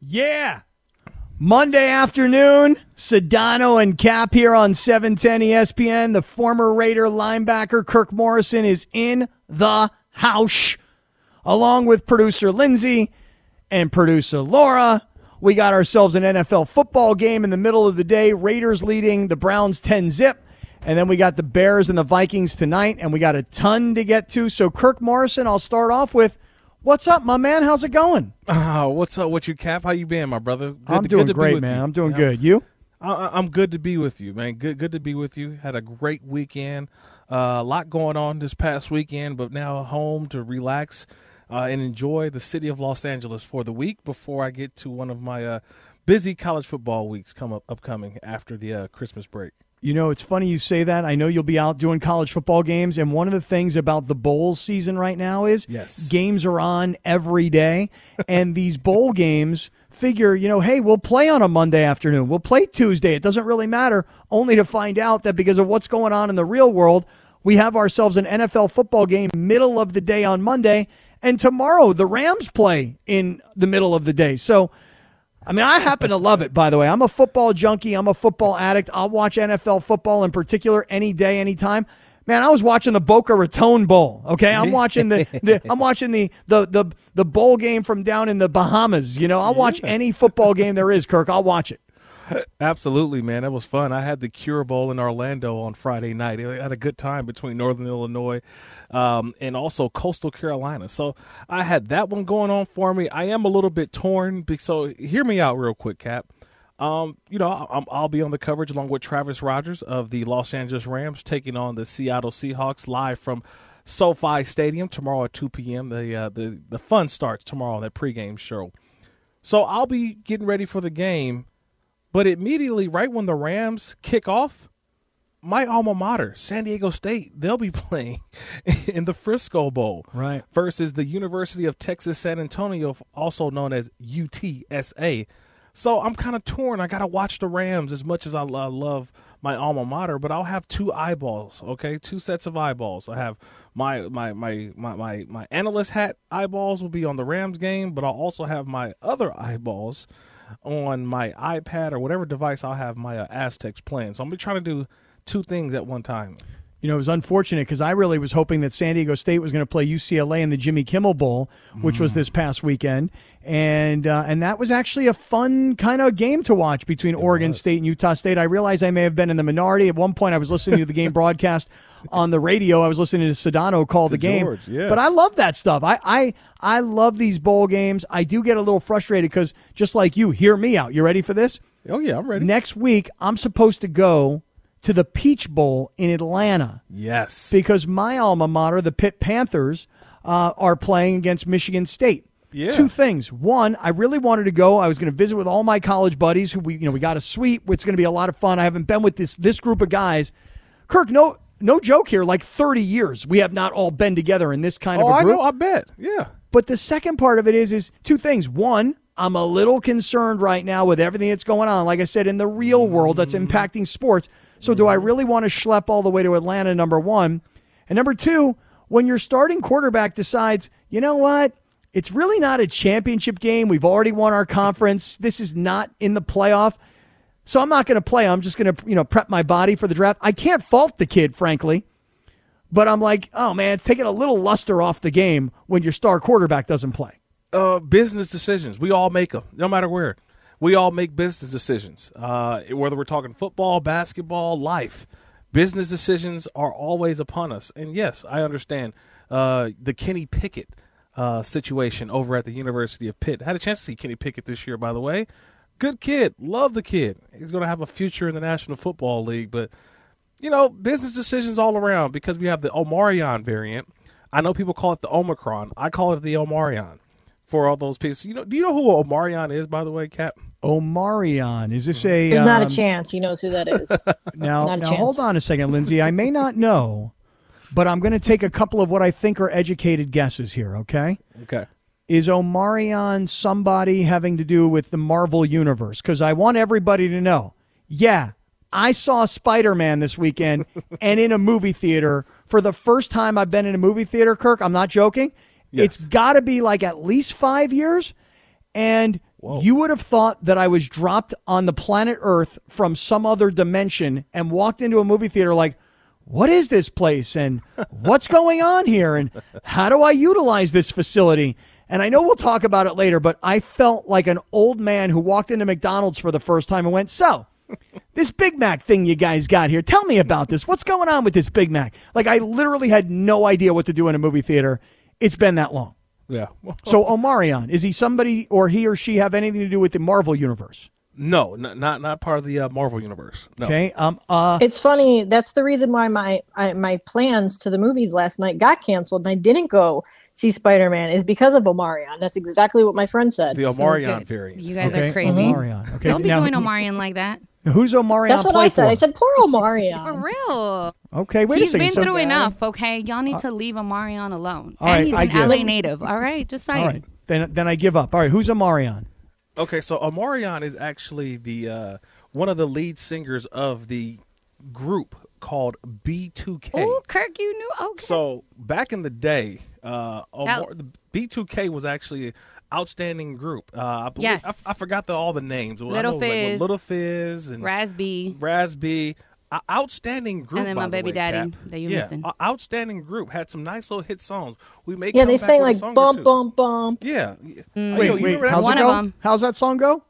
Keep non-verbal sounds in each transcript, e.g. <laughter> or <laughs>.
Yeah. Monday afternoon, Sedano and Kap here on 710 ESPN. The former Raider linebacker Kirk Morrison is in the house, along with producer Lindsay and producer Laura. We got ourselves an NFL football game in the middle of the day. Raiders leading the Browns 10 zip. And then we got the Bears and the Vikings tonight, and we got a ton to get to. So, Kirk Morrison, I'll start off with What's up, my man? How's it going? Uh, what's up with you, Kap? How you been, my brother? Good I'm to, doing great, man. You. I'm doing good. You? I, am good to be with you, man. Good, good to be with you. Had a great weekend. Uh, a lot going on this past weekend, but now home to relax uh, and enjoy the city of Los Angeles for the week before I get to one of my uh, busy college football weeks come up upcoming after the uh, Christmas break. You know, it's funny you say that. I know you'll be out doing college football games, and one of the things about the bowl season right now is yes. games are on every day, and <laughs> these bowl games figure, you know, hey, we'll play on a Monday afternoon, we'll play Tuesday. It doesn't really matter, only to find out that because of what's going on in the real world, we have ourselves an NFL football game middle of the day on Monday, and tomorrow the Rams play in the middle of the day. So I mean, I happen to love it, by the way. I'm a football junkie. I'm a football addict. I'll watch NFL football in particular any day, anytime. Man, I was watching the Boca Raton Bowl. Okay, I'm watching the, the I'm watching the, the the the bowl game from down in the Bahamas. You know, I'll watch any football game there is. Kirk, I'll watch it. Absolutely, man. That was fun. I had the Cure Bowl in Orlando on Friday night. I had a good time between Northern Illinois um, and also Coastal Carolina. So I had that one going on for me. I am a little bit torn. So hear me out real quick, Kap. Um, you know, i will be on the coverage along with Travis Rogers of the Los Angeles Rams taking on the Seattle Seahawks live from SoFi Stadium tomorrow at 2 p.m. The uh, the the fun starts tomorrow on that pregame show. So I'll be getting ready for the game, but immediately, right when the Rams kick off, my alma mater, San Diego State, they'll be <laughs> playing in the Frisco Bowl. Right. Versus the University of Texas San Antonio, also known as UTSA. So I'm kind of torn. I got to watch the Rams as much as I love my alma mater, but I'll have two eyeballs, okay? Two sets of eyeballs. I have my my my my my, my analyst hat eyeballs will be on the Rams game, but I'll also have my other eyeballs on my iPad or whatever device I'll have my uh, Aztecs playing. So I'm going to try to do two things at one time. You know, it was unfortunate because I really was hoping that San Diego State was going to play UCLA in the Jimmy Kimmel Bowl, which mm. was this past weekend, and uh, and that was actually a fun kind of game to watch between it Oregon was. State and Utah State. I realize I may have been in the minority at one point. I was listening to the game <laughs> broadcast on the radio. I was listening to Sedano call to the game, George, yeah. but I love that stuff. I, I I love these bowl games. I do get a little frustrated because just like you, hear me out. You ready for this? Oh yeah, I'm ready. Next week, I'm supposed to go to the Peach Bowl in Atlanta. Yes. Because my alma mater, the Pitt Panthers, uh, are playing against Michigan State. Yeah. Two things. One, I really wanted to go. I was going to visit with all my college buddies who we, you know, we got a suite. It's going to be a lot of fun. I haven't been with this this group of guys. Kirk, no no joke here, like 30 years we have not all been together in this kind oh, of a group. I know, I bet. Yeah. But the second part of it is is two things. One, I'm a little concerned right now with everything that's going on, like I said, in the real world that's mm-hmm. impacting sports. So, do I really want to schlep all the way to Atlanta, number one? And number two, when your starting quarterback decides, you know what? It's really not a championship game. We've already won our conference. This is not in the playoff. So I'm not going to play. I'm just going to, you know, prep my body for the draft. I can't fault the kid, frankly. But I'm like, oh man, it's taking a little luster off the game when your star quarterback doesn't play. Uh, business decisions. We all make them, no matter where we all make business decisions, uh, whether we're talking football, basketball, life. Business decisions are always upon us. And yes, I understand uh, the Kenny Pickett uh, situation over at the University of Pitt. I had a chance to see Kenny Pickett this year, by the way. Good kid. Love the kid. He's going to have a future in the National Football League. But, you know, business decisions all around because we have the Omarion variant. I know people call it the Omicron. I call it the Omarion for all those people. You know, do you know who Omarion is, by the way, Cap? Omarion. Is this a? There's um, not a um, chance. He knows who that is. <laughs> now, now hold on a second, Lindsay. I may not know, but I'm going to take a couple of what I think are educated guesses here. Okay. Okay. Is Omarion somebody having to do with the Marvel universe? Because I want everybody to know. Yeah, I saw Spider Man this weekend <laughs> and in a movie theater for the first time I've been in a movie theater. Kirk, I'm not joking. Yes. It's got to be like at least five years. And you would have thought that I was dropped on the planet Earth from some other dimension and walked into a movie theater like, what is this place and <laughs> what's going on here and how do I utilize this facility? And I know we'll talk about it later, but I felt like an old man who walked into McDonald's for the first time and went, So, this Big Mac thing you guys got here, tell me about this. What's going on with this Big Mac? Like, I literally had no idea what to do in a movie theater. It's been that long. Yeah. So, Omarion, is he somebody or he or she have anything to do with the Marvel Universe? No, n- not not part of the uh, Marvel universe. No. Okay. Um, uh, It's funny. That's the reason why my I, my plans to the movies last night got canceled, and I didn't go see Spider Man. Is because of Omarion. That's exactly what my friend said. The So Omarion good. variant. You guys okay, are crazy. Omarion. Okay. Don't be now, doing Omarion like that. Who's Omarion That's what I said. for? I said, poor <laughs> For real. Okay, wait He's a second. He's been So- through enough, okay? Y'all need to leave Omarion alone. All and right, he's I an give. LA native. All right, just saying. All right. Then then I give up. All right, who's Omarion? Okay, so Omarion is actually the uh, one of the lead singers of the group called B2K. Oh, Kirk, you knew. Okay. So back in the day, uh, Omar, the B2K was actually an outstanding group. Uh, I believe, Yes. I, I forgot the, all the names. I Little know, like, what Fizz. Little Fizz, and Raz-B. Raz-B. A- outstanding group. And then by my the baby way, daddy Kap. that you yeah, missing. a- outstanding group had some nice little hit songs. We make Yeah, they sang like bump bump bump bump Yeah. Mm. Wait, wait. remember that How's One it of them. How's that song go?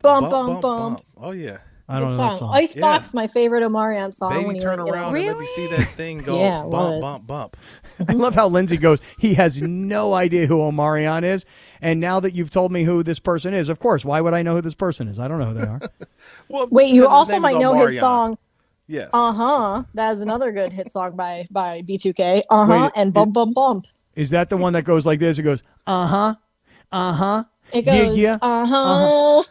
bump bump bump. Oh yeah. I don't Good know that song. song. Icebox, my favorite Omarion song. when Baby, he turn went, you know, around and let me see that thing go <laughs> Yeah, bump, love bump, bump. <laughs> I love how Lindsay goes. He has no idea who Omarion is, and now that you've told me who this person is, of course, why would I know who this person is? I don't know who they are. <laughs> Well, Wait, you also might know his song. Yes. Uh huh. That is another good hit song by by B2K. Uh huh. Wait, And it- bump bump bump. is that the one that goes like this? It goes, uh huh, uh huh. It Yeah, goes. yeah. Uh huh.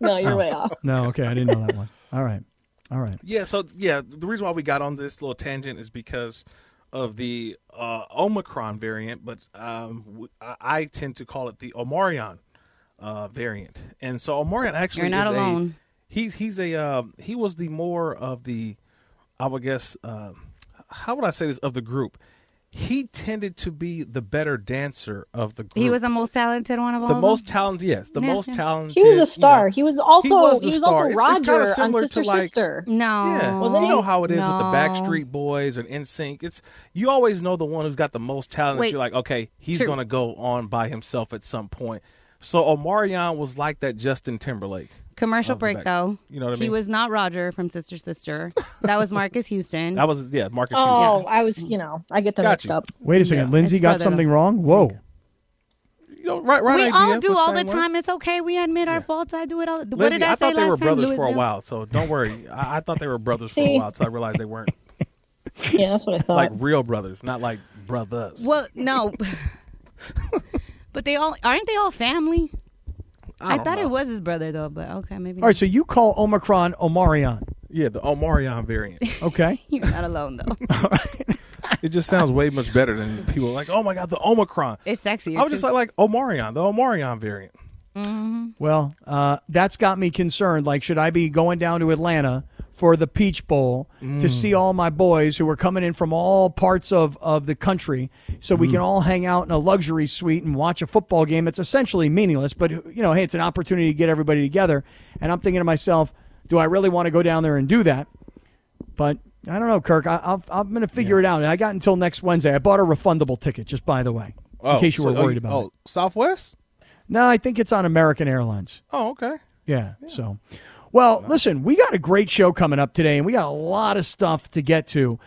No, you're way off. No, okay, I didn't know that one. All right, all right. Yeah, so yeah, the reason why we got on this little tangent is because of the uh, Omicron variant, but um, w- I, I tend to call it the Omarion uh, variant. And so Omarion actually You're not is alone. A, he's he's a uh, he was the more of the I would guess uh, how would I say this of the group. He tended to be the better dancer of the group. He was the most talented one of all. the of most them? talented, yes, the Yeah, most yeah. talented. He was a star. know. he was also He was he was, star. also It's- it's kinda Roger on Sister like- Sister. No. Yeah, Wasn't you know how it is with the Backstreet Boys and NSYNC. It's you always know the one who's got the most talent. Wait. You're like, okay, he's True. gonna go on by himself at some point. So Omarion was like that Justin Timberlake. Commercial break back- though. you know what I mean? He was not Roger from Sister Sister. That was Marques <laughs> Houston. That was yeah, Marques. Oh, Houston. I was, you know, I get them Got mixed you. up. Wait a second, Yeah. Lindsay It's got brother, something though. wrong. Whoa. You know, right, right. we idea, all but do all the same way. time. It's okay. We admit our faults. I do it all. What Lindsay, did I, I say thought they last were time? brothers for a Louisville? while, so don't worry. I, I thought they were brothers for a See? while until I realized they weren't <laughs> Yeah, that's what I thought. like real brothers, not like brothers. Well, no. <laughs> but they all aren't they all family? I, don't thought know. it was his brother though, but okay, maybe. All right, so you call Omicron Omarion. Yeah, the Omarion variant. <laughs> Okay. You're not alone though. <laughs> it just sounds way much better than people like. Oh my god, the Omicron. It's sexy. I was just like, like Omarion, the Omarion variant. Well, uh, that's got me concerned. Like, should I be going down to Atlanta for the Peach Bowl to mm. see all my boys who are coming in from all parts of, of the country so we mm. can all hang out in a luxury suite and watch a football game that's essentially meaningless? But, you know, hey, it's an opportunity to get everybody together. And I'm thinking to myself, do I really want to go down there and do that? But I don't know, Kirk. I, I'm going to figure it out. I got until next Wednesday. I bought a refundable ticket, just by the way, in oh, case you so- were oh, worried about oh, it. Southwest? No, I think it's on American Airlines. Oh, okay. Yeah. So, well, listen, we got a great show coming up today, and we got a lot of stuff to get to.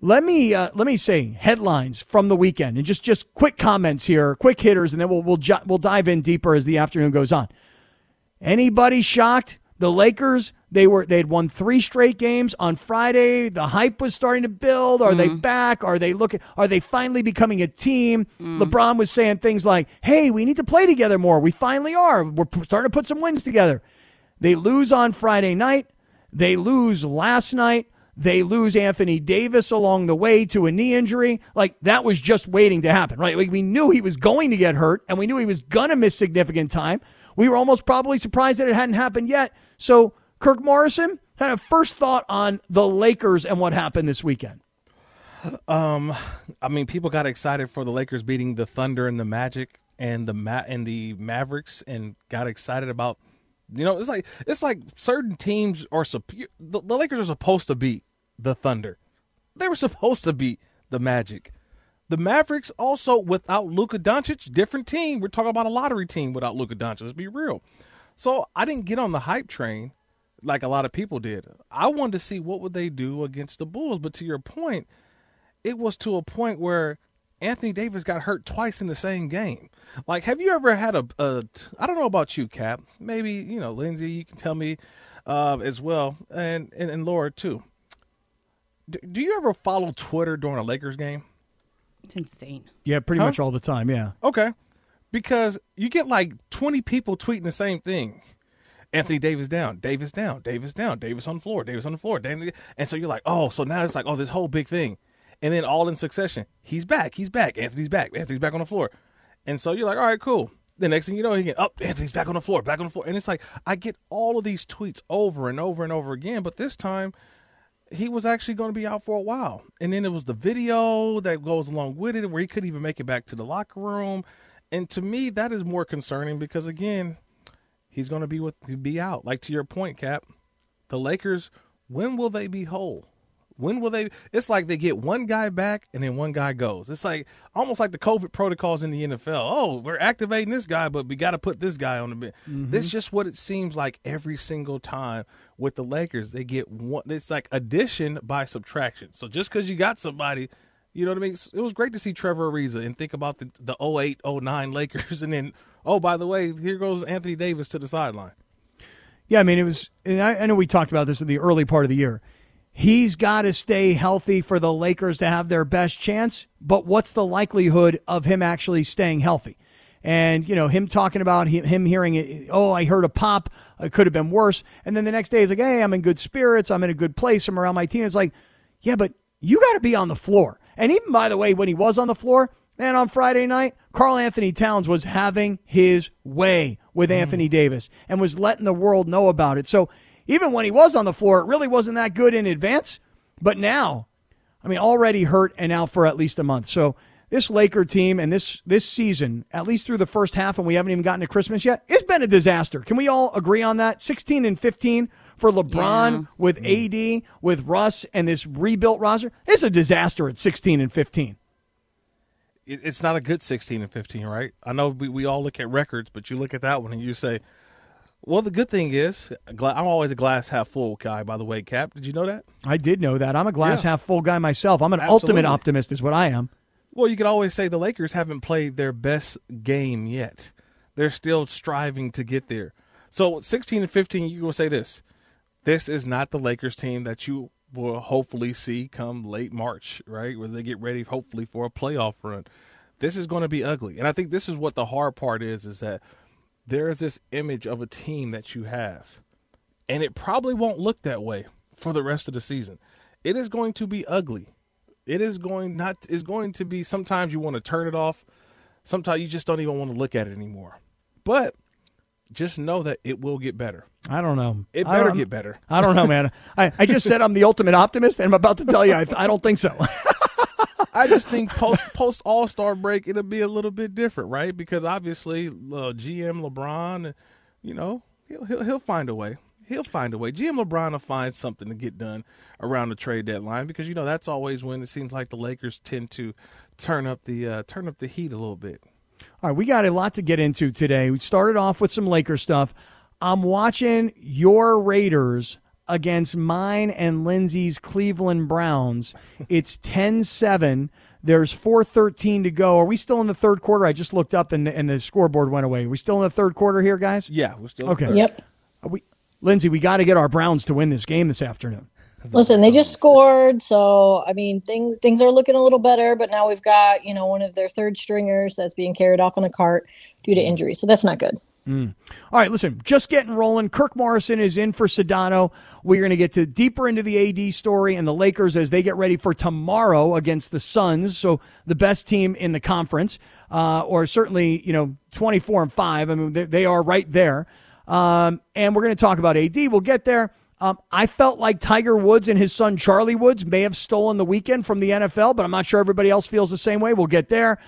Let me uh, let me say headlines from the weekend, and just just quick comments here, quick hitters, and then we'll we'll ju- we'll dive in deeper as the afternoon goes on. Anybody shocked? The Lakers they were they'd won three straight games on Friday. The hype was starting to build. Are they back? Are they looking? Are they finally becoming a team? LeBron was saying things like, "Hey, we need to play together more. We finally are. We're starting to put some wins together." They lose on Friday night. They lose last night. They lose Anthony Davis along the way to a knee injury. Like that was just waiting to happen, right? Like we knew he was going to get hurt and we knew he was going to miss significant time. We were almost probably surprised that it hadn't happened yet. So, Kirk Morrison, kind of first thought on the Lakers and what happened this weekend. Um, I mean, people got excited for the Lakers beating the Thunder and the Magic and the Ma- and the Mavericks and got excited about you know it's like it's like certain teams are the, the Lakers are supposed to beat the Thunder. They were supposed to beat the Magic. The Mavericks also without Luka Doncic, different team. We're talking about a lottery team without Luka Doncic. Let's be real. So I didn't get on the hype train like a lot of people did. I wanted to see what would they do against the Bulls. But to your point, it was to a point where Anthony Davis got hurt twice in the same game. Like, have you ever had a? a I don't know about you, Kap. Maybe you know, Lindsay. You can tell me uh, as well, and, and and Laura too. Do, do you ever follow Twitter during a Lakers game? It's insane. Yeah, pretty Huh? much all the time. Yeah. Okay. Because you get like 20 people tweeting the same thing. Anthony Davis down, Davis down, Davis down, Davis on the floor, Davis on the floor. Davis- And so you're like, oh, so now it's like, oh, this whole big thing. And then all in succession, he's back, he's back, Anthony's back, Anthony's back on the floor. And so you're like, all right, cool. The next thing you know, he get up, Anthony's back on the floor, back on the floor. And it's like, I get all of these tweets over and over and over again, but this time he was actually going to be out for a while. And then it was the video that goes along with it where he couldn't even make it back to the locker room. And to me, that is more concerning because again, he's going to be with be out. Like to your point, Kap, the Lakers, when will they be whole? When will they? It's like they get one guy back and then one guy goes. It's like almost like the COVID protocols in the NFL. Oh, we're activating this guy, but we got to put this guy on the bench. Mm-hmm. This is just what it seems like every single time with the Lakers. They get one. It's like addition by subtraction. So just because you got somebody, you know what I mean. It was great to see Trevor Ariza and think about the the 08, 09 <laughs> Lakers, and then oh by the way, here goes Anthony Davis to the sideline. Yeah, I mean, it was. And I, I know we talked about this in the early part of the year. He's got to stay healthy for the Lakers to have their best chance. But what's the likelihood of him actually staying healthy? And you know, him talking about him, him hearing it. Oh, I heard a pop. It could have been worse. And then the next day, he's like, Hey, I'm in good spirits. I'm in a good place. I'm around my team. It's like, yeah, but you got to be on the floor. And even by the way, when he was on the floor, man, on Friday night, Karl-Anthony Towns was having his way with mm. Anthony Davis and was letting the world know about it. So even when he was on the floor, it really wasn't that good in advance. But now, I mean, already hurt and out for at least a month. So this Laker team and this this season, at least through the first half, and we haven't even gotten to Christmas yet, it's been a disaster. Can we all agree on that? 16 and 15 for LeBron Yeah. with mm-hmm. AD, with Russ, and this rebuilt roster. It's a disaster at 16 and 15. it's not a good 16 and 15, right? I know we, we all look at records, but you look at that one and you say, well, the good thing is, I'm always a glass half full guy, by the way, Kap. Did you know that? I did know that. I'm a glass Yeah. half full guy myself. I'm an Absolutely. ultimate optimist, is what I am. Well, you could always say the Lakers haven't played their best game yet. They're still striving to get there. So 16 and 15, you will say this. This is not the Lakers team that you will hopefully see come late March, right? Where they get ready hopefully for a playoff run. This is going to be ugly. And I think this is what the hard part is is that there is this image of a team that you have. And it probably won't look that way for the rest of the season. It is going to be ugly. It is going not is going to be sometimes you want to turn it off. Sometimes you just don't even want to look at it anymore. But just know that it will get better. I don't know. It better get better. I don't know, man. I, I just said I'm the ultimate optimist, and I'm about to tell you I, I don't think so. <laughs> I just think post post All Star break it'll be a little bit different, right? Because obviously uh, GM LeBron, you know, he'll, he'll he'll find a way. He'll find a way. GM LeBron will find something to get done around the trade deadline because you know that's always when it seems like the Lakers tend to turn up the uh, turn up the heat a little bit. All right, we got a lot to get into today. We started off with some Laker stuff. I'm watching your Raiders against mine and Lindsay's Cleveland Browns. It's <laughs> 10-7. There's 4:13 to go. Are we still in the third quarter? I just looked up and, and the scoreboard went away. Are we still in the third quarter here, guys? Yeah, we're still Okay. Yep. Are we, Lindsay, we got to get our Browns to win this game this afternoon. Listen, they just scored, so I mean, things things are looking a little better. But now we've got you know one of their third stringers that's being carried off on a cart due to mm-hmm. injury, so that's not good. All right, listen, just getting rolling. Kirk Morrison is in for Sedano. We're going to get to deeper into the AD story and the Lakers as they get ready for tomorrow against the Suns. So the best team in the conference, uh, or certainly you know twenty four and five. I mean they, they are right there. Um, and we're going to talk about AD. We'll get there. Um, I felt like Tiger Woods and his son Charlie Woods may have stolen the weekend from the NFL, but I'm not sure everybody else feels the same way. We'll get there.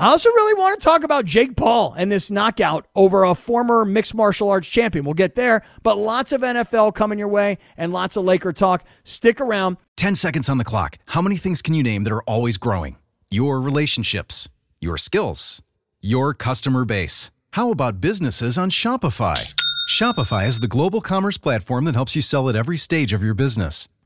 I also really want to talk about Jake Paul and this knockout over a former mixed martial arts champion. We'll get there, but lots of NFL coming your way and lots of Laker talk. Stick around. 10 seconds on the clock. How many things can you name that are always growing? Your relationships, your skills, your customer base. How about businesses on Shopify? Shopify is the global commerce platform that helps you sell at every stage of your business.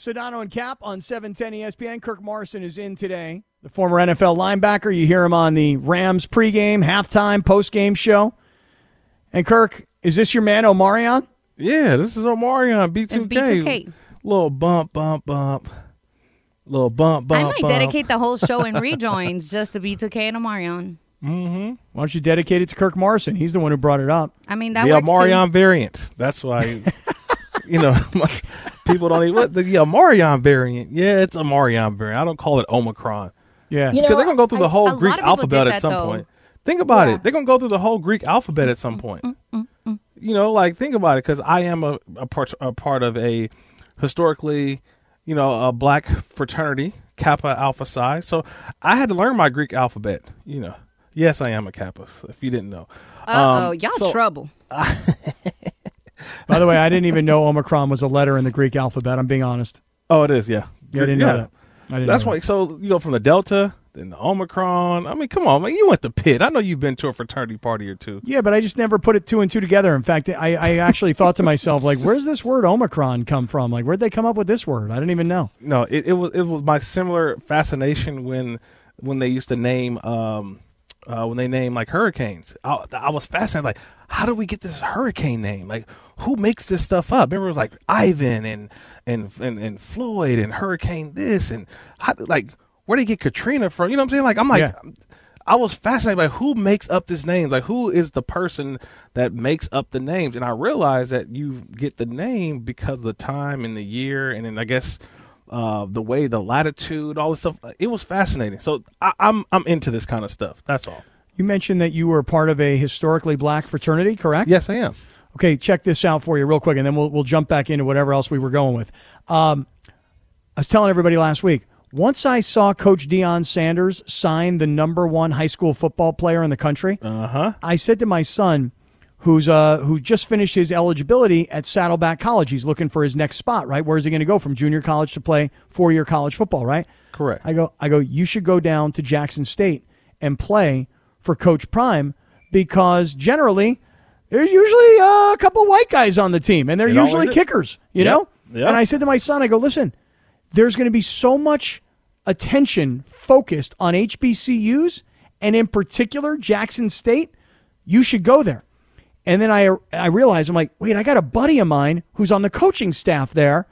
Sedano and Kap on 710 ESPN. Kirk Morrison is in today, the former NFL linebacker. You hear him on the Rams pregame, halftime, postgame show. And Kirk, is this your man Omarion? Yeah, this is Omarion B2K. It's B2K. Little bump, bump, bump. Little bump, bump. I might bump. dedicate the whole show and <laughs> rejoins just to B2K and Omarion. Mm-hmm. Why don't you dedicate it to Kirk Morrison? He's the one who brought it up. I mean, that was the works Omarion variant. That's why, <laughs> <laughs> you know, <laughs> people don't even what the yeah, Omarion variant. Yeah, it's a Omarion variant. I don't call it Omicron Yeah. You know, because they're gonna go through the I- whole a Greek lot of people alphabet did at some though. point. Think about Yeah. it. They're gonna go through the whole Greek alphabet at some point. You know, like think about it, because I am a, a part a part of a historically, you know, a black fraternity, Kappa Alpha Psi. So I had to learn my Greek alphabet. You know, yes, I am a Kappa. If you didn't know, Uh oh, Um, y'all so- trouble. <laughs> By the way, I didn't even know Omicron was a letter in the Greek alphabet. I'm being honest. Oh, it is. Yeah, Yeah, I didn't know that. I didn't That's know why. So you go from the Delta, then the Omicron. I mean, come on, man. You went to Pitt. I know you've been to a fraternity party or two. Yeah, but I just never put it two and two together. In fact, I, I actually thought to myself, like, where's this word Omicron come from? Like, where'd they come up with this word? I didn't even know. No, it, it was it was my similar fascination when when they used to name um uh, when they name like hurricanes. I, I was fascinated. Like, how do we get this hurricane name? Like, who makes this stuff up? Remember, it was like Ivan and and and, and Floyd and Hurricane this and how, like where did they get Katrina from? You know what I'm saying? Like, I'm like. Yeah. I was fascinated by who makes up this names. Like, who is the person that makes up the names? And I realized that you get the name because of the time and the year, and then I guess uh, the way, the latitude, all this stuff. It was fascinating. So I, I'm I'm into this kind of stuff. That's all. You mentioned that you were part of a historically black fraternity, correct? Yes, I am. Okay, check this out for you real quick, and then we'll we'll jump back into whatever else we were going with. Um, I was telling everybody last week. Once I saw Coach Deion Sanders sign the number one high school football player in the country, Uh-huh. I said to my son, who's uh who just finished his eligibility at Saddleback College, he's looking for his next spot. Right, where is he going to go from junior college to play four year college football? Right. Correct. I go, I go. You should go down to Jackson State and play for Coach Prime because generally there's usually uh, a couple white guys on the team, and they're It usually kickers. You Yep. know. Yep. And I said to my son, I go, listen, there's going to be so much attention focused on HBCUs, and in particular Jackson State. You should go there. And then I I realized I'm like, wait, I got a buddy of mine who's on the coaching staff there,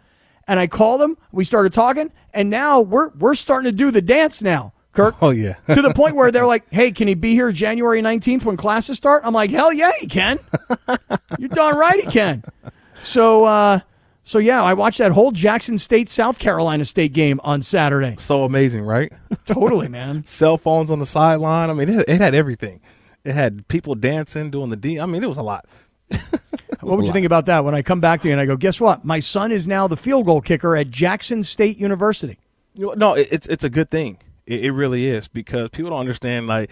and I called him. We started talking, and now we're we're starting to do the dance now, Kirk. Oh, yeah. <laughs> to the point where they're <laughs> like, hey, can he be here January 19th when classes start? I'm like, hell yeah, he can. <laughs> You're darn right he can. So uh, so yeah, I watched that whole Jackson State South Carolina State game on Saturday. So amazing, right? Totally, man. Cell phones on the sideline. I mean, it, it had everything. It had people dancing, doing the D. I mean, it was a lot. <laughs> What would you think about that when I come back to you and I go, guess what? My son is now the field goal kicker at Jackson State University. No, it, it's it's a good thing. It, it really is because people don't understand like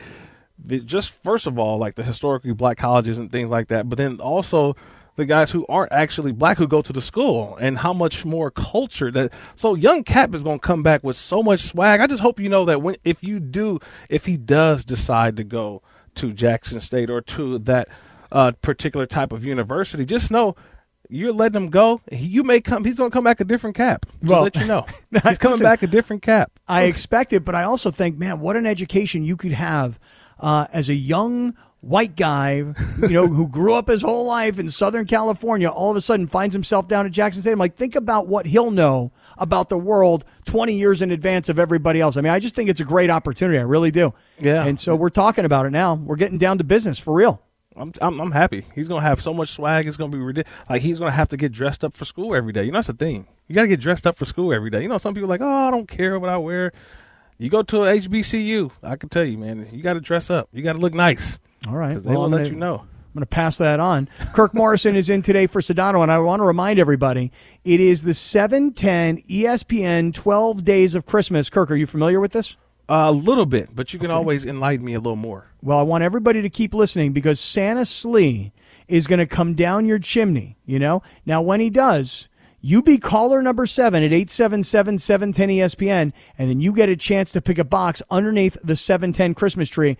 just first of all like the historically black colleges and things like that, but then also the guys who aren't actually black who go to the school and how much more culture that so young Kap is going to come back with so much swag. I just hope you know that when if you do if he does decide to go to Jackson State or to that uh, particular type of university, just know. You're letting him go. He, you may come. He's going to come back a different cap. Just Well, let you know. <laughs> He's coming listen, back a different cap. I expect it, but I also think, man, what an education you could have uh, as a young white guy, you know, who grew up his whole life in Southern California, all of a sudden finds himself down at Jackson State. I'm like, think about what he'll know about the world 20 years in advance of everybody else. I mean, I just think it's a great opportunity. I really do. Yeah. And so we're talking about it now. We're getting down to business for real. I'm, I'm I'm happy. He's gonna have so much swag. It's gonna be ridiculous. Like he's gonna have to get dressed up for school every day. You know that's the thing. You gotta get dressed up for school every day. You know some people are like, oh, I don't care what I wear. You go to a HBCU, I can tell you, man. You got to dress up. You got to look nice. All right. Because they will I'm let gonna- you know. I'm going to pass that on. Kirk Morrison is in today for Sedano, and I want to remind everybody it is the 710 ESPN 12 Days of Christmas. Kirk, are you familiar with this? A little bit, but you can always enlighten me a little more. Well, I want everybody to keep listening because Santa Slee is going to come down your chimney, you know? Now, when he does, you be caller number seven at 877 710 ESPN, and then you get a chance to pick a box underneath the 710 Christmas tree.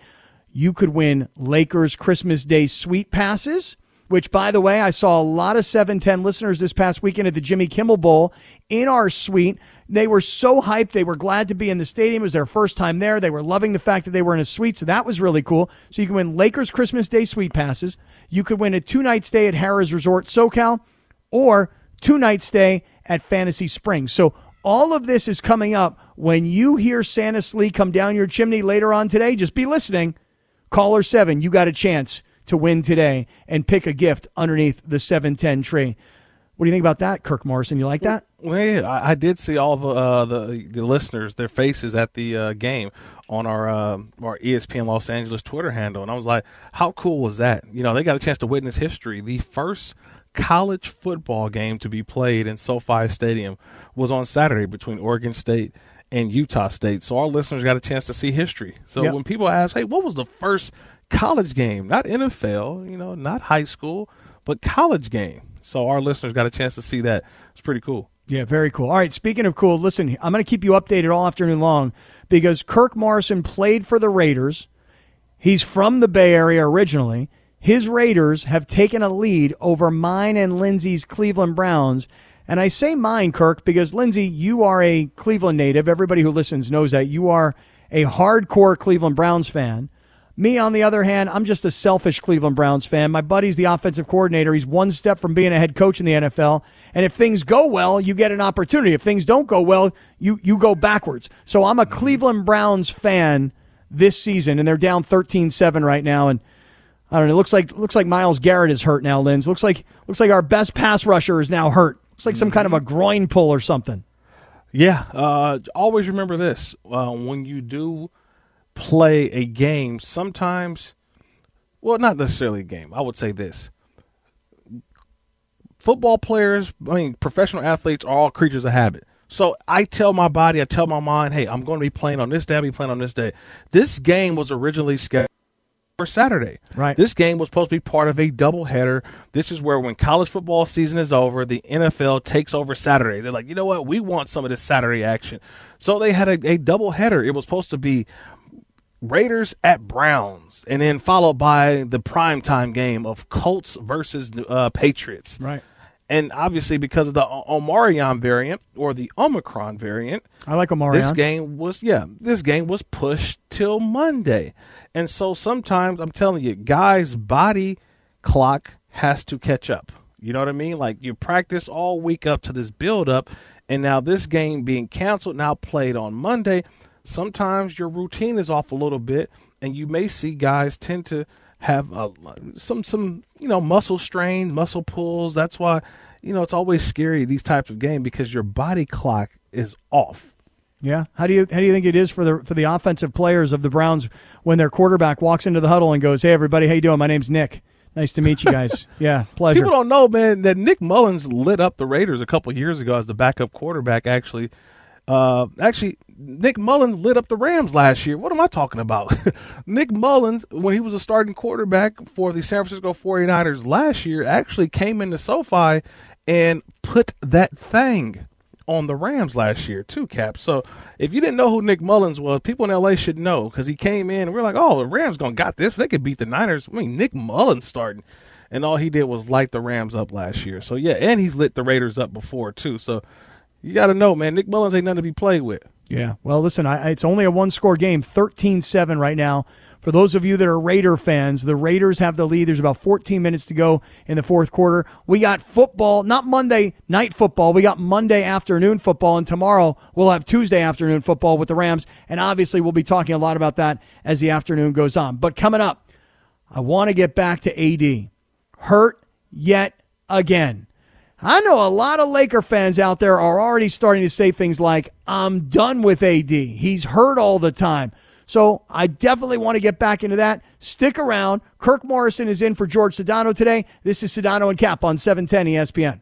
You could win Lakers Christmas Day suite passes, which, by the way, I saw a lot of 710 listeners this past weekend at the Jimmy Kimmel Bowl in our suite. They were so hyped. They were glad to be in the stadium. It was their first time there. They were loving the fact that they were in a suite. So that was really cool. So you can win Lakers Christmas Day suite passes. You could win a two night stay at Harrah's Resort SoCal or two night stay at Fantasy Springs. So all of this is coming up when you hear Santa Slee come down your chimney later on today. Just be listening. Caller 7, you got a chance to win today and pick a gift underneath the 710 tree. What do you think about that, Kirk Morrison? You like that? Well, yeah, I, I did see all the, uh, the the listeners, their faces at the uh, game on our uh, our ESPN Los Angeles Twitter handle, and I was like, "How cool was that?" You know, they got a chance to witness history. The first college football game to be played in SoFi Stadium was on Saturday between Oregon State and Utah State. So our listeners got a chance to see history. So Yep. when people ask, "Hey, what was the first college game?" Not NFL, you know, not high school, but college game. So our listeners got a chance to see that. It's pretty cool. Yeah, very cool. All right, speaking of cool, listen, I'm going to keep you updated all afternoon long because Kirk Morrison played for the Raiders. He's from the Bay Area originally. His Raiders have taken a lead over mine and Lindsay's Cleveland Browns. And I say mine, Kirk, because Lindsay, you are a Cleveland native. Everybody who listens knows that. You are a hardcore Cleveland Browns fan. Me, on the other hand, I'm just a selfish Cleveland Browns fan. My buddy's the offensive coordinator. He's one step from being a head coach in the NFL. And if things go well, you get an opportunity. If things don't go well, you, you go backwards. So I'm a mm-hmm. Cleveland Browns fan this season, and they're down 13 7 right now. And I don't know. It looks like looks like Myles Garrett is hurt now, Linz. Looks like looks like our best pass rusher is now hurt. Looks like some kind of a groin pull or something. Yeah. Uh, always remember this: uh, when you do play a game, sometimes, well, not necessarily a game. I would say this: football players, I mean, professional athletes are all creatures of habit. So I tell my body, I tell my mind, hey, I'm going to be playing on this day. I'll be playing on this day. This game was originally scheduled for Saturday. Right. This game was supposed to be part of a doubleheader. This is where when college football season is over, the NFL takes over Saturday. They're like, you know what? We want some of this Saturday action. So they had a, a doubleheader. It was supposed to be Raiders at Browns, and then followed by the primetime game of Colts versus uh, Patriots. Right. And obviously, because of the Omarion variant or the Omicron variant, I like Omarion. this game was yeah, this game was pushed till Monday. And so sometimes I'm telling you, guys' body clock has to catch up. You know what I mean? Like you practice all week up to this build up and now this game being canceled, now played on Monday, sometimes your routine is off a little bit and you may see guys tend to have uh, some some you know muscle strain, muscle pulls. That's why you know it's always scary these types of games because your body clock is off. Yeah. How do you how do you think it is for the for the offensive players of the Browns when their quarterback walks into the huddle and goes, "Hey everybody, how you doing? My name's Nick. Nice to meet you guys. <laughs> yeah, pleasure." People don't know, man, that Nick Mullens lit up the Raiders a couple years ago as the backup quarterback. Actually, uh, actually, Nick Mullens lit up the Rams last year. What am I talking about? <laughs> Nick Mullens, when he was a starting quarterback for the San Francisco 49ers last year, actually came into SoFi and put that thing on the Rams last year too, Cap. So if you didn't know who Nick Mullens was, people in LA should know because he came in and we're like, oh, the Rams gonna got this. They could beat the Niners. I mean, Nick Mullens starting, and all he did was light the Rams up last year. So yeah, and he's lit the Raiders up before too. So you got to know, man, Nick Mullens ain't nothing to be played with. Yeah. Well, listen, I, it's only a one score game, 13 7 right now. For those of you that are Raider fans, the Raiders have the lead. There's about 14 minutes to go in the fourth quarter. We got football, not Monday night football. We got Monday afternoon football. And tomorrow we'll have Tuesday afternoon football with the Rams. And obviously, we'll be talking a lot about that as the afternoon goes on. But coming up, I want to get back to AD. Hurt yet again. I know a lot of Laker fans out there are already starting to say things like, I'm done with AD. He's hurt all the time. So I definitely want to get back into that. Stick around. Kirk Morrison is in for George Sedano today. This is Sedano and Kap on 710 ESPN.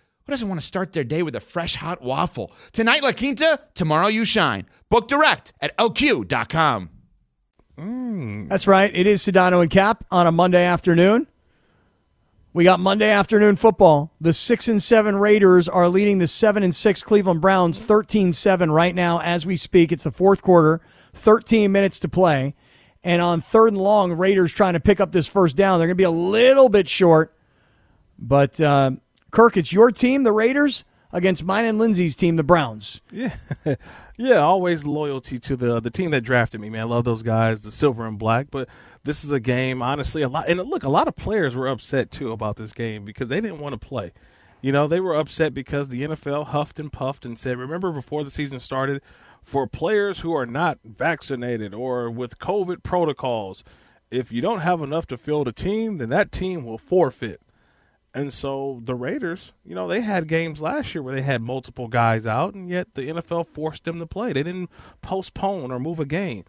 who doesn't want to start their day with a fresh hot waffle? Tonight, La Quinta, tomorrow, you shine. Book direct at lq.com. That's right. It is Sedano and Kap on a Monday afternoon. We got Monday afternoon football. The six and seven Raiders are leading the seven and six Cleveland Browns 13-7 right now as we speak. It's the fourth quarter, 13 minutes to play. And on third and long, Raiders trying to pick up this first down. They're going to be a little bit short. But uh, Kirk, it's your team, the Raiders, against mine and Lindsay's team, the Browns. Yeah, <laughs> yeah. Always loyalty to the the team that drafted me, man. I love those guys, the silver and black. But this is a game, honestly. A lot, and look, a lot of players were upset too about this game because they didn't want to play. You know, they were upset because the NFL huffed and puffed and said, "Remember, before the season started, for players who are not vaccinated or with COVID protocols, if you don't have enough to field a team, then that team will forfeit." And so the Raiders, you know, they had games last year where they had multiple guys out, and yet the NFL forced them to play. They didn't postpone or move a game.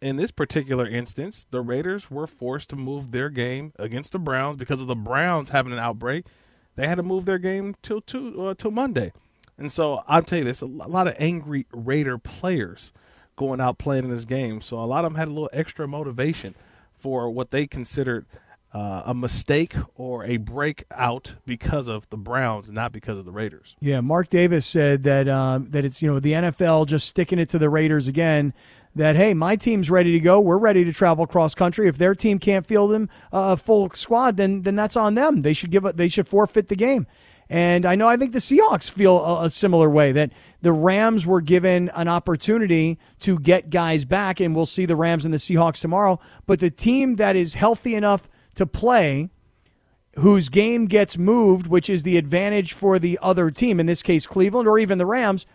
In this particular instance, the Raiders were forced to move their game against the Browns because of the Browns having an outbreak. They had to move their game till to, uh, till Monday. And so I'll tell you this: a lot of angry Raider players going out playing in this game. So a lot of them had a little extra motivation for what they considered uh, a mistake or a breakout because of the Browns, not because of the Raiders. Yeah, Mark Davis said that um, that it's you know the NFL just sticking it to the Raiders again. That hey, my team's ready to go. We're ready to travel cross country. If their team can't field them uh, a full squad, then then that's on them. They should give they should forfeit the game. And I know I think the Seahawks feel a, a similar way that the Rams were given an opportunity to get guys back, and we'll see the Rams and the Seahawks tomorrow. But the team that is healthy enough to play whose game gets moved, which is the advantage for the other team, in this case Cleveland or even the Rams,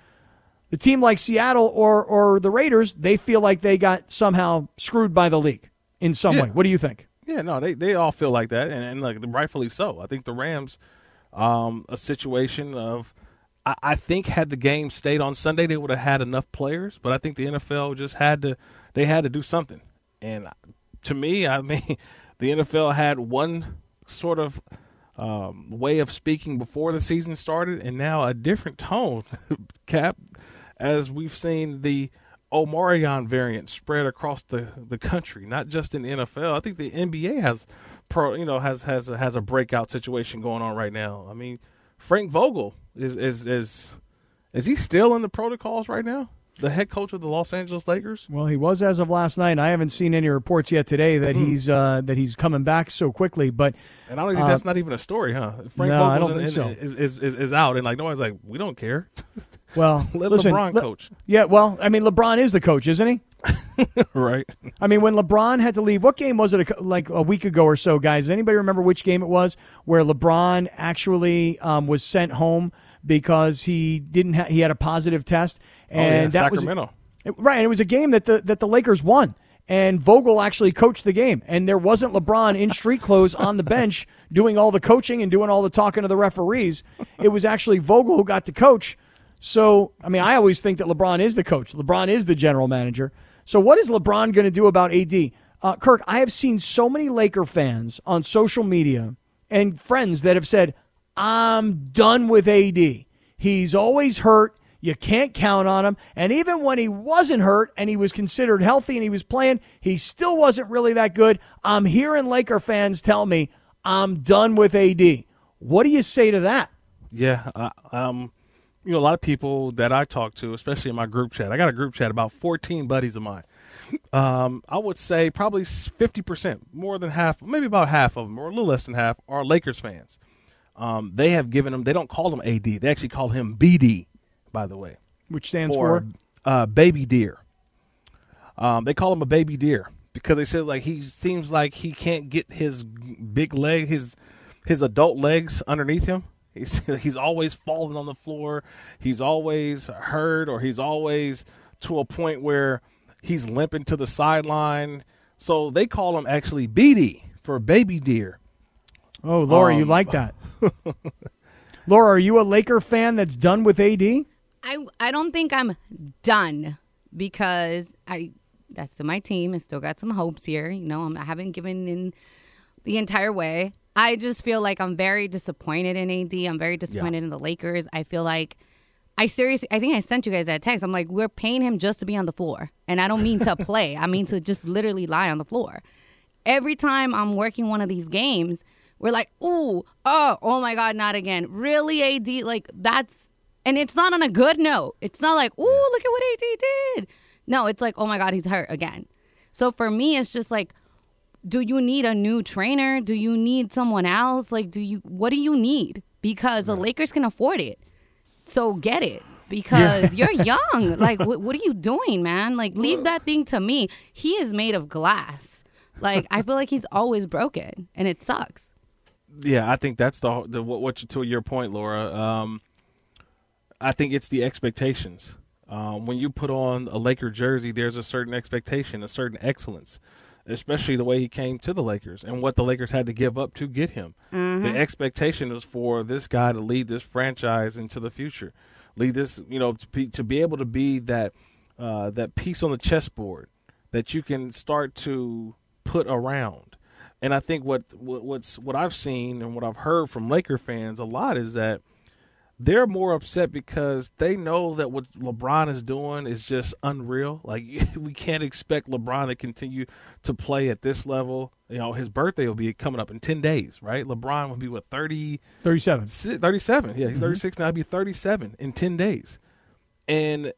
the team like Seattle or or the Raiders, they feel like they got somehow screwed by the league in some Yeah. way. What do you think? Yeah, no, they, they all feel like that, and, and like rightfully so. I think the Rams, um, a situation of, I, I think had the game stayed on Sunday, they would have had enough players, but I think the NFL just had to, they had to do something. And to me, I mean, <laughs> the NFL had one sort of um, way of speaking before the season started, and now a different tone, <laughs> Kap, as we've seen the Omarion variant spread across the, the country, not just in NFL. I think the NBA has pro, you know, has has has a breakout situation going on right now. I mean, Frank Vogel is is is is he still in the protocols right now? The head coach of the Los Angeles Lakers. Well, he was as of last night. I haven't seen any reports yet today that he's uh, that he's coming back so quickly. But And I don't think Uh, that's not even a story, huh? Frank no, I don't in- think in- so. Is, is, is, is out, and like nobody's like, we don't care. <laughs> well, <laughs> Let listen, LeBron le- coach, Yeah, well, I mean, LeBron is the coach, isn't he? <laughs> right? I mean, when LeBron had to leave, what game was it? A, like a week ago or so, guys. Does anybody remember which game it was where LeBron actually um, was sent home because he didn't? Ha- he had a positive test, and oh yeah, that was Sacramento. it- right. And it was a game that the that the Lakers won, and Vogel actually coached the game, and there wasn't LeBron in street clothes on the bench <laughs> doing all the coaching and doing all the talking to the referees. It was actually Vogel who got to coach. So, I mean, I always think that LeBron is the coach. LeBron is the general manager. So, what is LeBron going to do about AD? Uh, Kirk, I have seen so many Laker fans on social media and friends that have said, I'm done with AD. He's always hurt. You can't count on him. And even when he wasn't hurt and he was considered healthy and he was playing, he still wasn't really that good. I'm hearing Laker fans tell me I'm done with AD. What do you say to that? Yeah, uh, um, you know, a lot of people that I talk to, especially in my group chat. I got a group chat about 14 buddies of mine. Um, I would say probably 50%, more than half, maybe about half of them, or a little less than half, are Lakers fans. Um, they have given him, they don't call him AD, they actually call him BD, by the way, Which stands for, uh, baby deer. Um, they call him a baby deer because they said like he seems like he can't get his big leg, his his adult legs underneath him. He's <laughs> he's always falling on the floor. He's always hurt, or he's always to a point where he's limping to the sideline. So they call him actually BD for baby deer. Oh, Laura, you Um, like that? <laughs> Laura, are you a Laker fan that's done with AD? I I don't think I'm done because I that's to my team. I still got some hopes here. You know, I'm, I haven't given in the entire way. I just feel like I'm very disappointed in AD. I'm very disappointed in the Lakers. I feel like I seriously, I think I sent you guys that text. I'm like, we're paying him just to be on the floor, and I don't mean to <laughs> play. I mean to just literally lie on the floor. Every time I'm working one of these games, we're like, ooh, oh, oh my God, not again. Really, AD? Like that's, and it's not on a good note. It's not like, ooh, look at what AD did. No, it's like, oh my God, he's hurt again. So for me, it's just like, do you need a new trainer? Do you need someone else? Like, do you, what do you need? Because the Lakers can afford it. So get it because you're <laughs> young. Like, what, what are you doing, man? Like, leave that thing to me. He is made of glass. Like, I feel like he's always broken and it sucks. Yeah, I think that's the, the what, what you, to your point, Laura. Um, I think it's the expectations. Um, when you put on a Laker jersey, there's a certain expectation, a certain excellence, especially the way he came to the Lakers and what the Lakers had to give up to get him. The expectation is for this guy to lead this franchise into the future, lead this, you know, to be, to be able to be that uh, that piece on the chessboard that you can start to put around. And I think what, what what's what I've seen and what I've heard from Laker fans a lot is that they're more upset because they know that what LeBron is doing is just unreal. Like <laughs> we can't expect LeBron to continue to play at this level. You know, his birthday will be coming up in 10 days, right? LeBron will be what 30 37. 37. Yeah, he's mm-hmm. 36 now. He'll be 37 in 10 days. And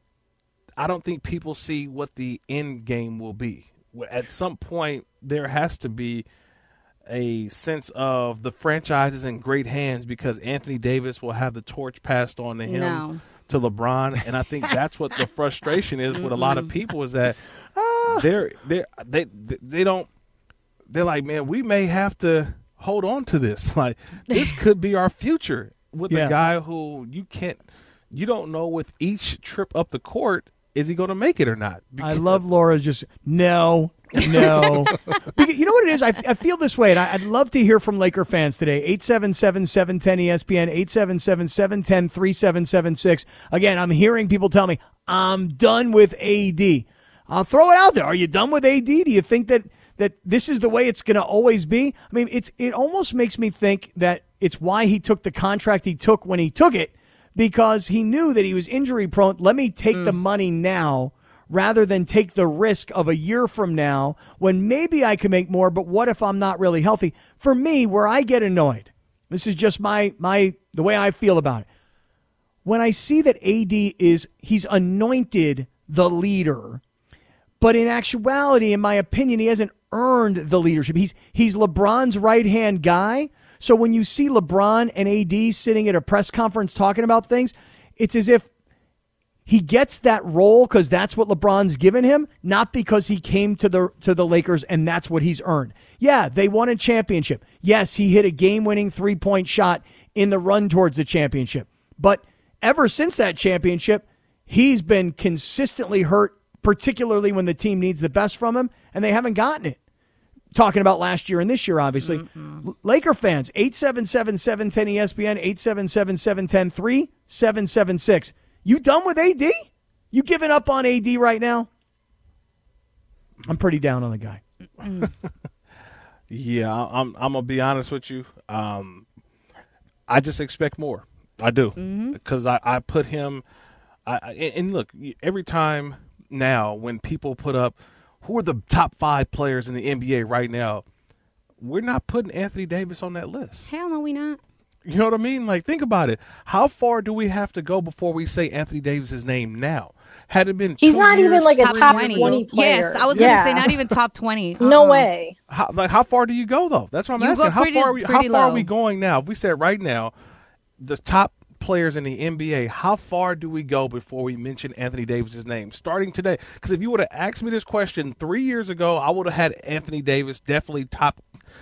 I don't think people see what the end game will be. At some point, there has to be a sense of the franchise is in great hands because Anthony Davis will have the torch passed on to him No. to LeBron, and I think that's what the frustration is with a lot of people is that they're they they they don't they're like, man, we may have to hold on to this. <laughs> Like this could be our future with Yeah. a guy who you can't you don't know with each trip up the court is he going to make it or not. I love Laura's just no, no. <laughs> Because you know what it is? I, I feel this way, and I, I'd love to hear from Laker fans today. 877 710 ESPN, 877 710 3776. Again, I'm hearing people tell me, I'm done with AD. I'll throw it out there. Are you done with AD? Do you think that, that this is the way it's going to always be? I mean, it's it almost makes me think that it's why he took the contract he took when he took it because he knew that he was injury prone. Let me take the mm. money now rather than take the risk of a year from now when maybe I can make more, but what if I'm not really healthy? For me, where I get annoyed, this is just my my the way I feel about it. When I see that AD is he's anointed the leader, but in actuality, in my opinion, he hasn't earned the leadership. He's he's LeBron's right hand guy. So when you see LeBron and AD sitting at a press conference talking about things, it's as if he gets that role because that's what LeBron's given him, not because he came to the to the Lakers and that's what he's earned. Yeah, they won a championship. Yes, he hit a game-winning three-point shot in the run towards the championship. But ever since that championship, he's been consistently hurt, particularly when the team needs the best from him, and they haven't gotten it. Talking about last year and this year, obviously. L- Laker fans, 877 710 ESPN, 877 710 3776. You done with AD? You giving up on AD right now? I'm pretty down on the guy. <laughs> Yeah, I- I'm I'm gonna be honest with you. Um, I just expect more. I do Mm-hmm. because I, I put him. I, I and look every time now when people put up who are the top five players in the NBA right now, we're not putting Anthony Davis on that list. Hell no, we not. You know what I mean? Like think about it. How far do we have to go before we say Anthony Davis's name now? Had it been He's two not even like a Top, top 20. 20 player. Yes, I was Yeah. gonna say not even top twenty. <laughs> No Uh-uh. way. how, like how far do you go though? That's what I'm You asking. go how pretty- far are we, how far are we going now? If we said right now, the top players in the NBA, how far do we go before we mention Anthony Davis's name? Starting today, because if you would have asked me this question three years ago, I would have had Anthony Davis definitely top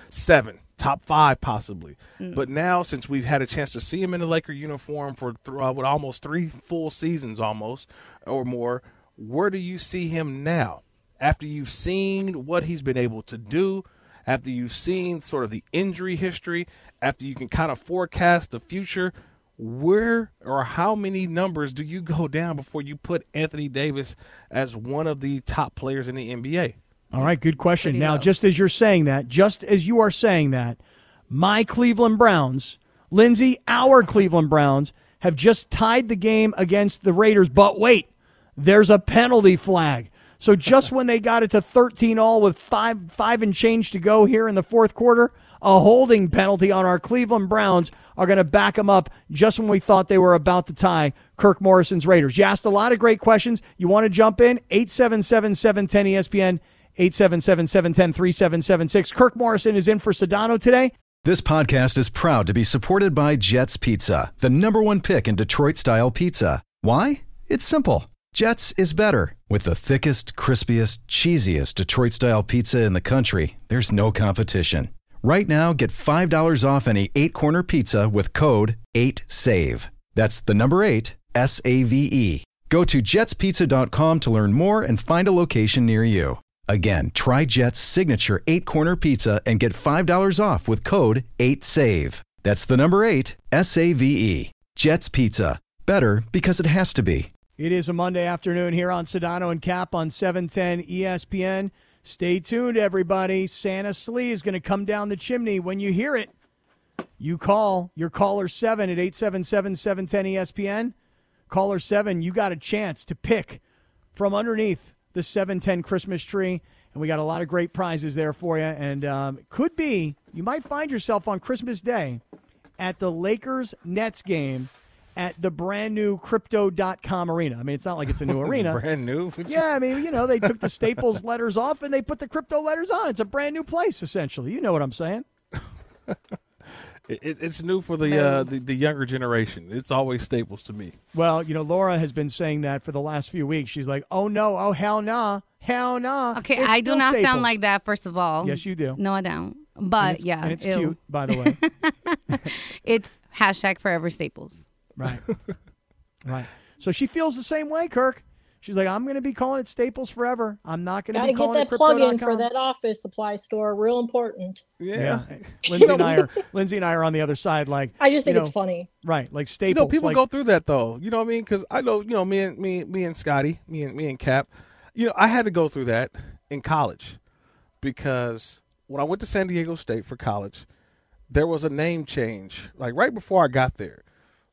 seven, top five possibly. Mm. But now, since we've had a chance to see him in the Laker uniform for th- uh, what almost three full seasons, almost or more, where do you see him now? After you've seen what he's been able to do, after you've seen sort of the injury history, after you can kind of forecast the future, where or how many numbers do you go down before you put Anthony Davis as one of the top players in the NBA? All right, good question. Pretty Now, low. just as you're saying that, just as you are saying that, my Cleveland Browns, Lindsay, our Cleveland Browns, have just tied the game against the Raiders. But wait, there's a penalty flag. So just <laughs> when they got it to 13 all with five five and change to go here in the fourth quarter, a holding penalty on our Cleveland Browns are going to back them up just when we thought they were about to tie Kirk Morrison's Raiders. You asked a lot of great questions. You want to jump in? 877 710 ESPN, 877 710 3776. Kirk Morrison is in for Sedano today. This podcast is proud to be supported by Jet's Pizza, the number one pick in Detroit style pizza. Why? It's simple. Jets is better. With the thickest, crispiest, cheesiest Detroit style pizza in the country, there's no competition. Right now, get $5 off any eight corner pizza with code 8SAVE. That's the number eight, S A V E. Go to jetspizza.com to learn more and find a location near you. Again, try Jet's signature eight corner pizza and get $5 off with code 8SAVE. That's the number eight, S A V E. Jet's Pizza. Better because it has to be. It is a Monday afternoon here on Sedano and Kap on E 710 ESPN. Stay tuned, everybody. Santa Slee is going to come down the chimney. When you hear it, you call your caller 7 at 877 710 ESPN. Caller 7, you got a chance to pick from underneath the 710 Christmas tree. And we got a lot of great prizes there for you. And um, could be, you might find yourself on Christmas Day at the Lakers Nets game at the brand new crypto.com arena. I mean, it's not like it's a new <laughs> arena. Brand new. Yeah, I mean, you know, they took the Staples letters off and they put the crypto letters on. It's a brand new place, essentially. You know what I'm saying? <laughs> It, it- it's new for the, uh, the the younger generation. It's always Staples to me. Well, you know, Laura has been saying that for the last few weeks. She's like, oh, no, oh, hell nah, hell nah. Okay, It's I do not Staples. sound like that. First of all, Yes, you do. No, I don't. But it's- yeah, And it's ew. cute, by the way. <laughs> It's hashtag forever staples. right. <laughs> Right. So she feels the same way, Kirk. She's like, I'm going to be calling it Staples forever. I'm not going to Gotta be get calling that it plug in for that office supply store. Real important. Yeah. <laughs> Lindsay and I are Lindsay and I are on the other side like I just think you it's funny. Right, like Staples. You Staples. know, people like, go through that though. You know what I mean? Because I know, you know, me and me, me and Scotty, me and me and Kap. You know, I had to go through that in college because when I went to San Diego State for college, there was a name change like right before I got there.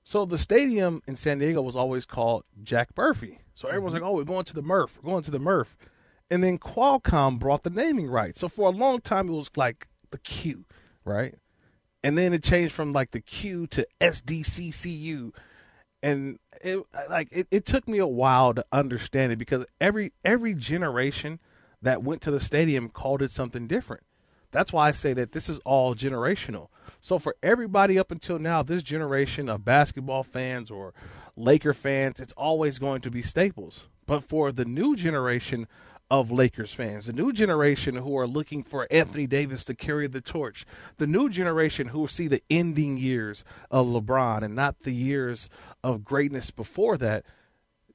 So the stadium in San Diego was always called Jack Murphy. So everyone's mm-hmm. like, "Oh, we're going to the Murph. We're going to the Murph." And then Qualcomm brought the naming right. So for a long time, it was like the Q, right? And then it changed from like the Q to SDCCU, and it like it, it took me a while to understand it because every every generation that went to the stadium called it something different. That's why I say that this is all generational. So for everybody up until now, this generation of basketball fans or Laker fans, it's always going to be Staples. But for the new generation of Lakers fans, the new generation who are looking for Anthony Davis to carry the torch, the new generation who will see the ending years of LeBron and not the years of greatness before that,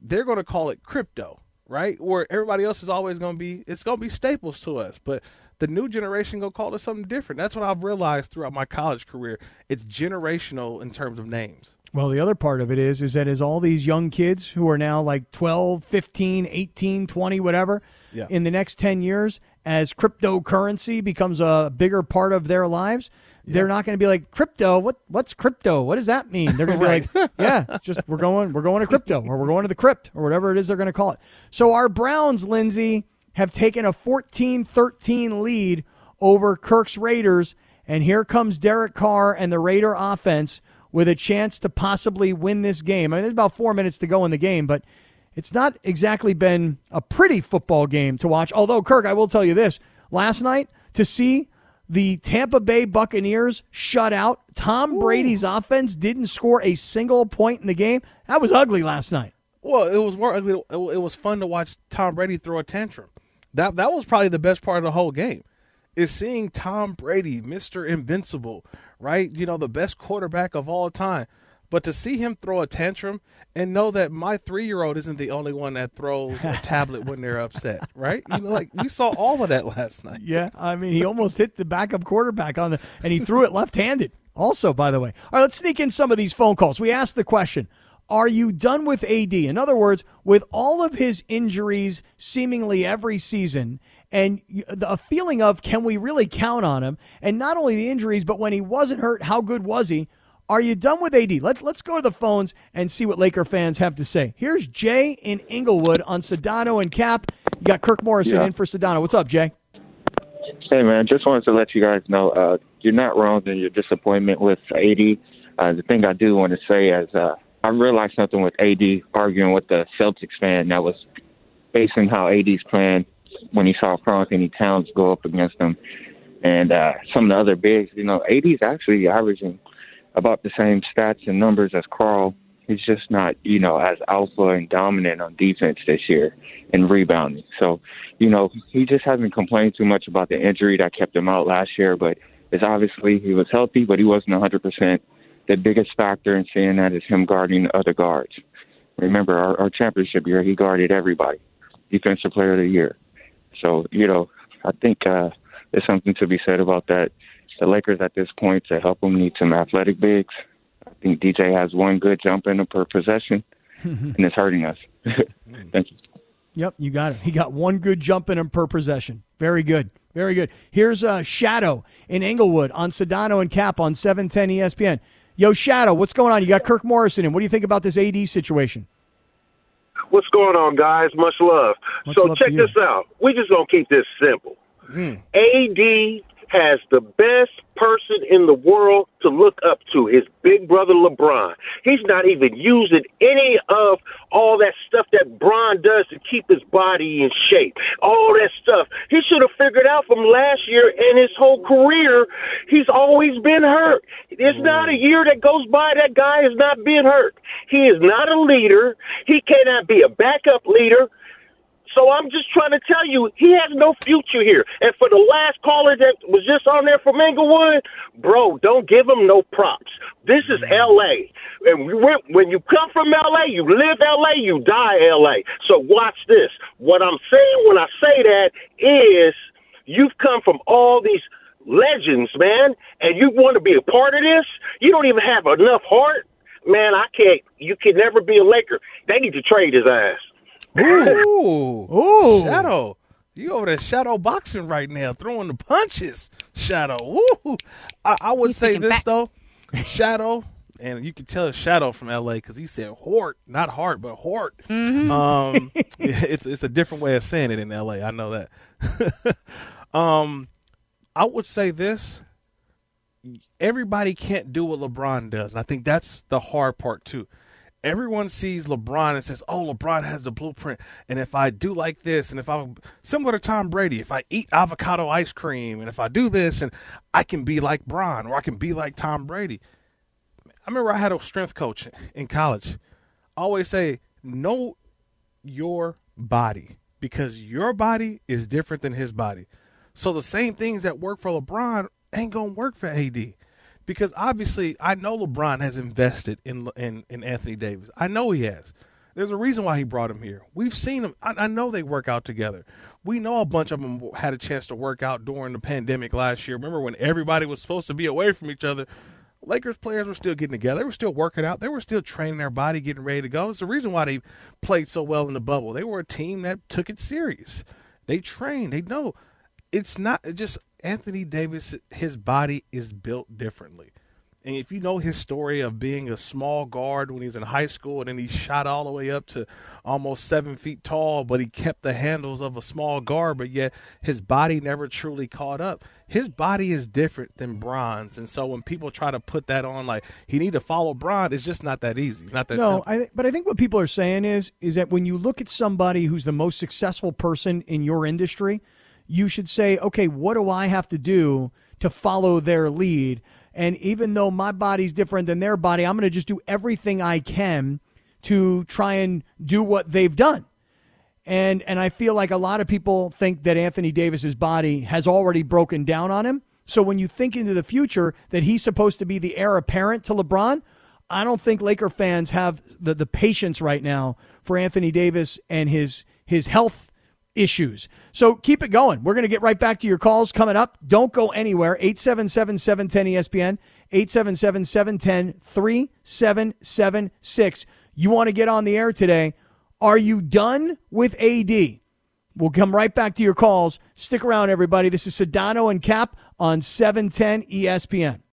they're going to call it crypto, right? Where everybody else is always going to be, it's going to be staples to us. But the new generation to call it something different. That's what I've realized throughout my college career. It's generational in terms of names. Well, the other part of it is is that as all these young kids who are now like 12, 15, 18, 20, whatever, Yeah. in the next 10 years as cryptocurrency becomes a bigger part of their lives, they're not going to be like crypto, what what's crypto? What does that mean? They're going to be like, <laughs> yeah, just we're going we're going to crypto or we're going to the crypt or whatever it is they're going to call it. So our Browns, Lindsay, have taken a 14-13 lead over Kirk's Raiders and here comes Derek Carr and the Raider offense with a chance to possibly win this game. I mean, there's about four minutes to go in the game, but it's not exactly been a pretty football game to watch. Although, Kirk, I will tell you this last night to see the Tampa Bay Buccaneers shut out, Tom Brady's offense didn't score a single point in the game. That was ugly last night. Well, it was more ugly. It it was fun to watch Tom Brady throw a tantrum. That that was probably the best part of the whole game. Is seeing Tom Brady, Mister Invincible, right? You know, the best quarterback of all time. But to see him throw a tantrum and know that my three year old isn't the only one that throws a tablet when they're upset, right? You know, like we saw all of that last night. Yeah, I mean, he almost hit the backup quarterback on the, and he threw it left-handed. Also, by the way, all right, let's sneak in some of these phone calls. We asked the question: Are you done with AD? In other words, with all of his injuries, seemingly every season, and a feeling of can we really count on him? And not only the injuries, but when he wasn't hurt, how good was he? Are you done with AD? Let's let's go to the phones and see what Laker fans have to say. Here's Jay in Inglewood on Sedano and Kap. You got Kirk Morrison Yeah. in for Sedano. What's up, Jay? Hey man, just wanted to let you guys know uh, you're not wrong in your disappointment with AD. Uh, the thing I do want to say is uh, I realized something with AD arguing with the Celtics fan that was basing how AD's playing when he saw Karl-Anthony Towns go up against him and uh, some of the other bigs. You know, AD's actually averaging about the same stats and numbers as Karl. He's just not, you know, as alpha and dominant on defense this year and rebounding. So, you know, he just hasn't complained too much about the injury that kept him out last year, but it's obviously he was healthy, but he wasn't 100%. The biggest factor in seeing that is him guarding other guards. Remember, our, our championship year, he guarded everybody, defensive player of the year. So, you know, I think uh, there's something to be said about that. The Lakers at this point to help them need some athletic bigs. I think DJ has one good jump in per possession, and it's hurting us. <laughs> Thank you. Yep, you got it. He got one good jump in him per possession. Very good. Very good. Here's uh, Shadow in Inglewood on Sedano and Kap on E 710 ESPN. Yo, Shadow, what's going on? You got Kirk Morrison in. What do you think about this AD situation? What's going on, guys? Much love. Much so love check this out. We just gonna keep this simple. Hmm. AD has the best person in the world to look up to, his big brother LeBron. He's not even using any of all that stuff that Bron does to keep his body in shape. All that stuff. He should have figured out from last year and his whole career, he's always been hurt. It's not a year that goes by that guy is not being hurt. He is not a leader. He cannot be a backup leader. So I'm just trying to tell you, he has no future here. And for the last caller that was just on there from Inglewood, bro, don't give him no props. This is mm-hmm. L.A. And when you come from L.A., you live L.A., you die L.A. So watch this. What I'm saying when I say that is you've come from all these legends, man, and you want to be a part of this. You don't even have enough heart. Man, I can't. You can never be a Laker. They need to trade his ass. Ooh, Ooh. Shadow. You over there shadow boxing right now, throwing the punches. Shadow. Ooh, I, I would He's say this back. though, Shadow, and you can tell it's Shadow from L.A. because he said Hort, not Hart, but Hort. Mm-hmm. Um, <laughs> <laughs> it's it's a different way of saying it in L.A. I know that. <laughs> um, I would say this. Everybody can't do what LeBron does, and I think that's the hard part too everyone sees LeBron and says, "Oh, LeBron has the blueprint." And if I do like this, and if I'm similar to Tom Brady, if I eat avocado ice cream, and if I do this, and I can be like Bron or I can be like Tom Brady. I remember I had a strength coach in college. I always say, know your body because your body is different than his body. So the same things that work for LeBron ain't gonna work for AD because obviously I know LeBron has invested in in, in Anthony Davis. I know he has. There's a reason why he brought him here. We've seen them. I, I know they work out together. We know a bunch of them had a chance to work out during the pandemic last year. Remember when everybody was supposed to be away from each other? Lakers players were still getting together. They were still working out. They were still training their body, getting ready to go. It's the reason why they played so well in the bubble. They were a team that took it serious. They trained. They know it's not just Anthony Davis. His body is built differently. And if you know his story of being a small guard when he was in high school, and then he shot all the way up to almost seven feet tall, but he kept the handles of a small guard, but yet his body never truly caught up. His body is different than Bron's, and so when people try to put that on, like he need to follow Bron, it's just not that easy, not that. No, simple. I, but I think what people are saying is is that when you look at somebody who's the most successful person in your industry, you should say, okay, what do I have to do to follow their lead? And even though my body's different than their body, I'm going to just do everything I can to try and do what they've done. And and I feel like a lot of people think that Anthony Davis's body has already broken down on him. So when you think into the future that he's supposed to be the heir apparent to LeBron, I don't think Laker fans have the, the patience right now for Anthony Davis and his his health issues. So keep it going. We're going to get right back to your calls coming up. Don't go anywhere. 877 710 ESPN, 877 710 3776. You want to get on the air today? Are you done with AD? We'll come right back to your calls. Stick around, everybody. This is Sedano and Kap on 710 ESPN.